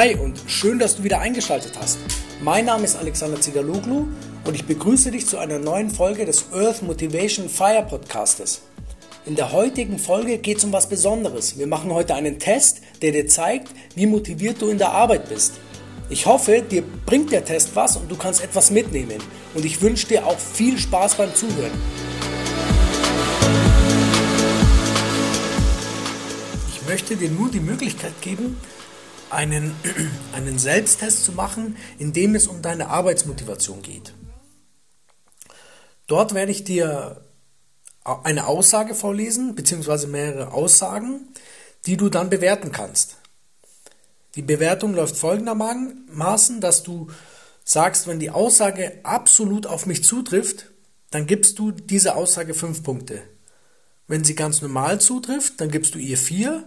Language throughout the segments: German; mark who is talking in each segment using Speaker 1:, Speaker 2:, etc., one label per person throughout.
Speaker 1: Hi und schön, dass du wieder eingeschaltet hast. Mein Name ist Alexander Zigaloglu und ich begrüße dich zu einer neuen Folge des Earth Motivation Fire Podcastes. In der heutigen Folge geht es um was Besonderes. Wir machen heute einen Test, der dir zeigt, wie motiviert du in der Arbeit bist. Ich hoffe, dir bringt der Test was und du kannst etwas mitnehmen. Und ich wünsche dir auch viel Spaß beim Zuhören. Ich möchte dir nur die Möglichkeit geben, einen, einen Selbsttest zu machen, in dem es um deine Arbeitsmotivation geht. Dort werde ich dir eine Aussage vorlesen, beziehungsweise mehrere Aussagen, die du dann bewerten kannst. Die Bewertung läuft folgendermaßen, dass du sagst, wenn die Aussage absolut auf mich zutrifft, dann gibst du dieser Aussage fünf Punkte. Wenn sie ganz normal zutrifft, dann gibst du ihr vier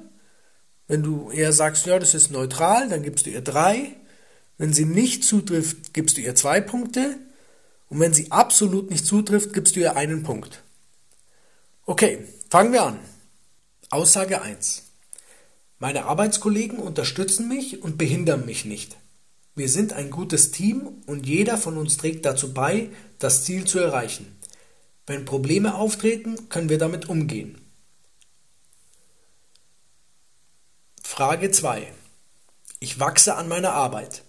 Speaker 1: wenn du eher sagst, ja, das ist neutral, dann gibst du ihr drei. Wenn sie nicht zutrifft, gibst du ihr zwei Punkte. Und wenn sie absolut nicht zutrifft, gibst du ihr einen Punkt. Okay, fangen wir an. Aussage 1. Meine Arbeitskollegen unterstützen mich und behindern mich nicht. Wir sind ein gutes Team und jeder von uns trägt dazu bei, das Ziel zu erreichen. Wenn Probleme auftreten, können wir damit umgehen. Frage 2. Ich wachse an meiner Arbeit.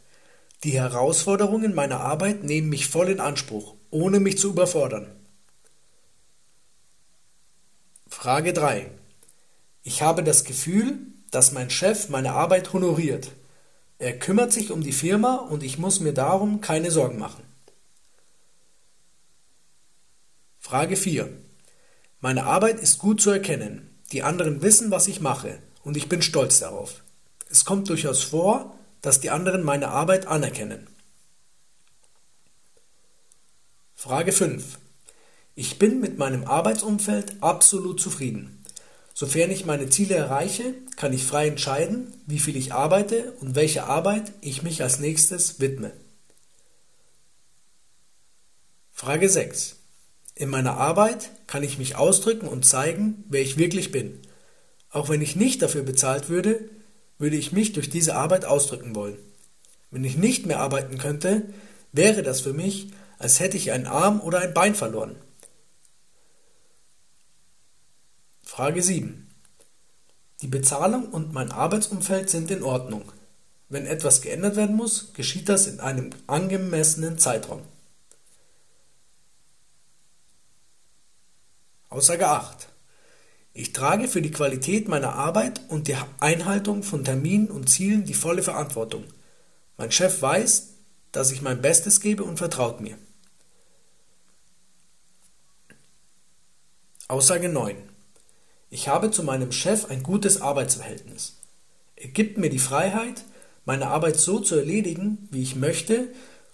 Speaker 1: Die Herausforderungen meiner Arbeit nehmen mich voll in Anspruch, ohne mich zu überfordern. Frage 3. Ich habe das Gefühl, dass mein Chef meine Arbeit honoriert. Er kümmert sich um die Firma und ich muss mir darum keine Sorgen machen. Frage 4. Meine Arbeit ist gut zu erkennen. Die anderen wissen, was ich mache und ich bin stolz darauf. Es kommt durchaus vor, dass die anderen meine Arbeit anerkennen. Frage 5. Ich bin mit meinem Arbeitsumfeld absolut zufrieden. Sofern ich meine Ziele erreiche, kann ich frei entscheiden, wie viel ich arbeite und welche Arbeit ich mich als nächstes widme. Frage 6. In meiner Arbeit kann ich mich ausdrücken und zeigen, wer ich wirklich bin auch wenn ich nicht dafür bezahlt würde, würde ich mich durch diese Arbeit ausdrücken wollen. Wenn ich nicht mehr arbeiten könnte, wäre das für mich, als hätte ich einen Arm oder ein Bein verloren. Frage 7. Die Bezahlung und mein Arbeitsumfeld sind in Ordnung. Wenn etwas geändert werden muss, geschieht das in einem angemessenen Zeitraum. Aussage 8. Ich trage für die Qualität meiner Arbeit und die Einhaltung von Terminen und Zielen die volle Verantwortung. Mein Chef weiß, dass ich mein Bestes gebe und vertraut mir. Aussage 9. Ich habe zu meinem Chef ein gutes Arbeitsverhältnis. Er gibt mir die Freiheit, meine Arbeit so zu erledigen, wie ich möchte,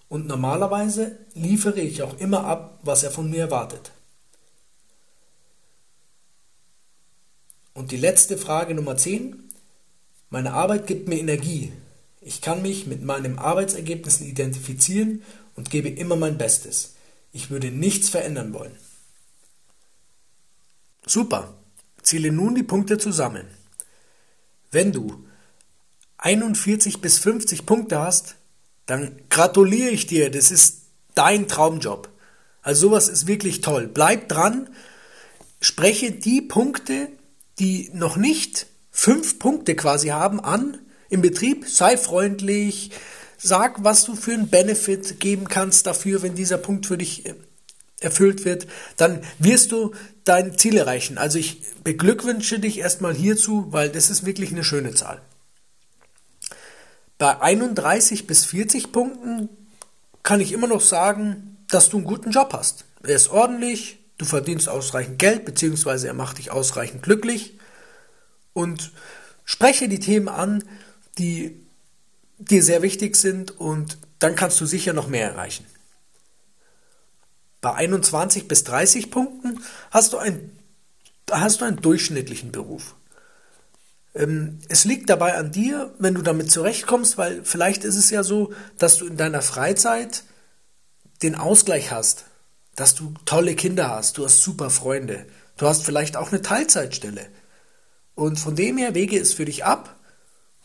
Speaker 1: und normalerweise liefere ich auch immer ab, was er von mir erwartet. Und die letzte Frage Nummer 10. Meine Arbeit gibt mir Energie. Ich kann mich mit meinen Arbeitsergebnissen identifizieren und gebe immer mein Bestes. Ich würde nichts verändern wollen. Super. Zähle nun die Punkte zusammen. Wenn du 41 bis 50 Punkte hast, dann gratuliere ich dir. Das ist dein Traumjob. Also sowas ist wirklich toll. Bleib dran. Spreche die Punkte die noch nicht fünf Punkte quasi haben an im Betrieb, sei freundlich, sag, was du für einen Benefit geben kannst dafür, wenn dieser Punkt für dich äh, erfüllt wird, dann wirst du dein Ziel erreichen. Also ich beglückwünsche dich erstmal hierzu, weil das ist wirklich eine schöne Zahl. Bei 31 bis 40 Punkten kann ich immer noch sagen, dass du einen guten Job hast. Er ist ordentlich, du verdienst ausreichend Geld, beziehungsweise er macht dich ausreichend glücklich und spreche die Themen an, die dir sehr wichtig sind und dann kannst du sicher noch mehr erreichen. Bei 21 bis 30 Punkten hast du, ein, hast du einen durchschnittlichen Beruf. Ähm, es liegt dabei an dir, wenn du damit zurechtkommst, weil vielleicht ist es ja so, dass du in deiner Freizeit den Ausgleich hast dass du tolle Kinder hast, du hast super Freunde, du hast vielleicht auch eine Teilzeitstelle. Und von dem her wege es für dich ab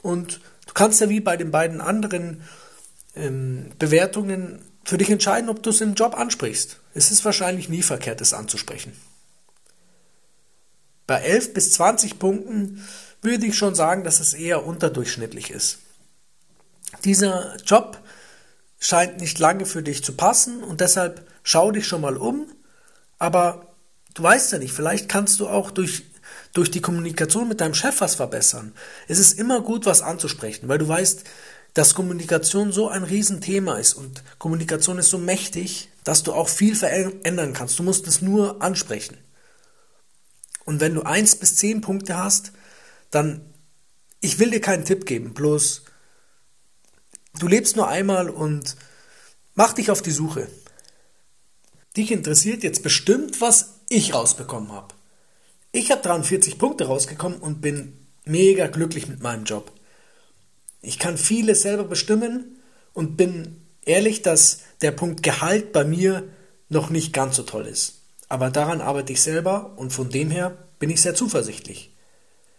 Speaker 1: und Du kannst ja wie bei den beiden anderen ähm, Bewertungen für dich entscheiden, ob du es im Job ansprichst. Es ist wahrscheinlich nie verkehrt, es anzusprechen. Bei 11 bis 20 Punkten würde ich schon sagen, dass es eher unterdurchschnittlich ist. Dieser Job scheint nicht lange für dich zu passen und deshalb schau dich schon mal um, aber du weißt ja nicht, vielleicht kannst du auch durch, durch die Kommunikation mit deinem Chef was verbessern. Es ist immer gut, was anzusprechen, weil du weißt, dass Kommunikation so ein Riesenthema ist und Kommunikation ist so mächtig, dass du auch viel verändern kannst. Du musst es nur ansprechen. Und wenn du eins bis zehn Punkte hast, dann, ich will dir keinen Tipp geben, bloß du lebst nur einmal und mach dich auf die Suche. Dich interessiert jetzt bestimmt, was ich rausbekommen habe. Ich habe 43 Punkte rausgekommen und bin mega glücklich mit meinem Job. Ich kann vieles selber bestimmen und bin ehrlich, dass der Punkt Gehalt bei mir noch nicht ganz so toll ist. Aber daran arbeite ich selber und von dem her bin ich sehr zuversichtlich.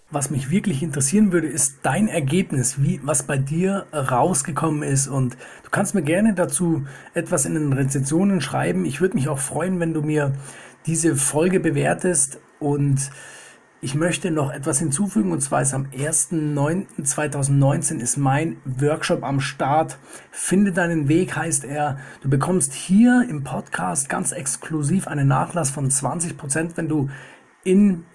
Speaker 2: Was mich wirklich interessieren würde, ist dein Ergebnis, wie, was bei dir rausgekommen ist. Und du kannst mir gerne dazu etwas in den Rezensionen schreiben. Ich würde mich auch freuen, wenn du mir diese Folge bewertest. Und ich möchte noch etwas hinzufügen. Und zwar ist am 1.9.2019 ist mein Workshop am Start. Finde deinen Weg heißt er. Du bekommst hier im Podcast ganz exklusiv einen Nachlass von 20 Prozent, wenn du in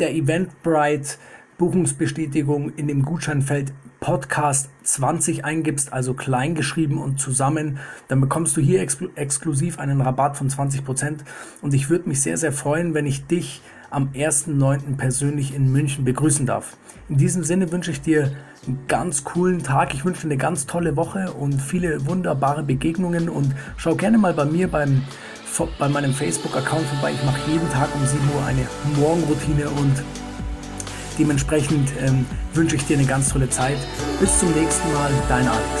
Speaker 2: der Eventbrite Buchungsbestätigung in dem Gutscheinfeld Podcast 20 eingibst, also klein geschrieben und zusammen, dann bekommst du hier exklu exklusiv einen Rabatt von 20% und ich würde mich sehr, sehr freuen, wenn ich dich am 1.9. persönlich in München begrüßen darf. In diesem Sinne wünsche ich dir einen ganz coolen Tag, ich wünsche dir eine ganz tolle Woche und viele wunderbare Begegnungen und schau gerne mal bei mir beim bei meinem Facebook-Account vorbei. Ich mache jeden Tag um 7 Uhr eine Morgenroutine und dementsprechend ähm, wünsche ich dir eine ganz tolle Zeit. Bis zum nächsten Mal, dein Alex.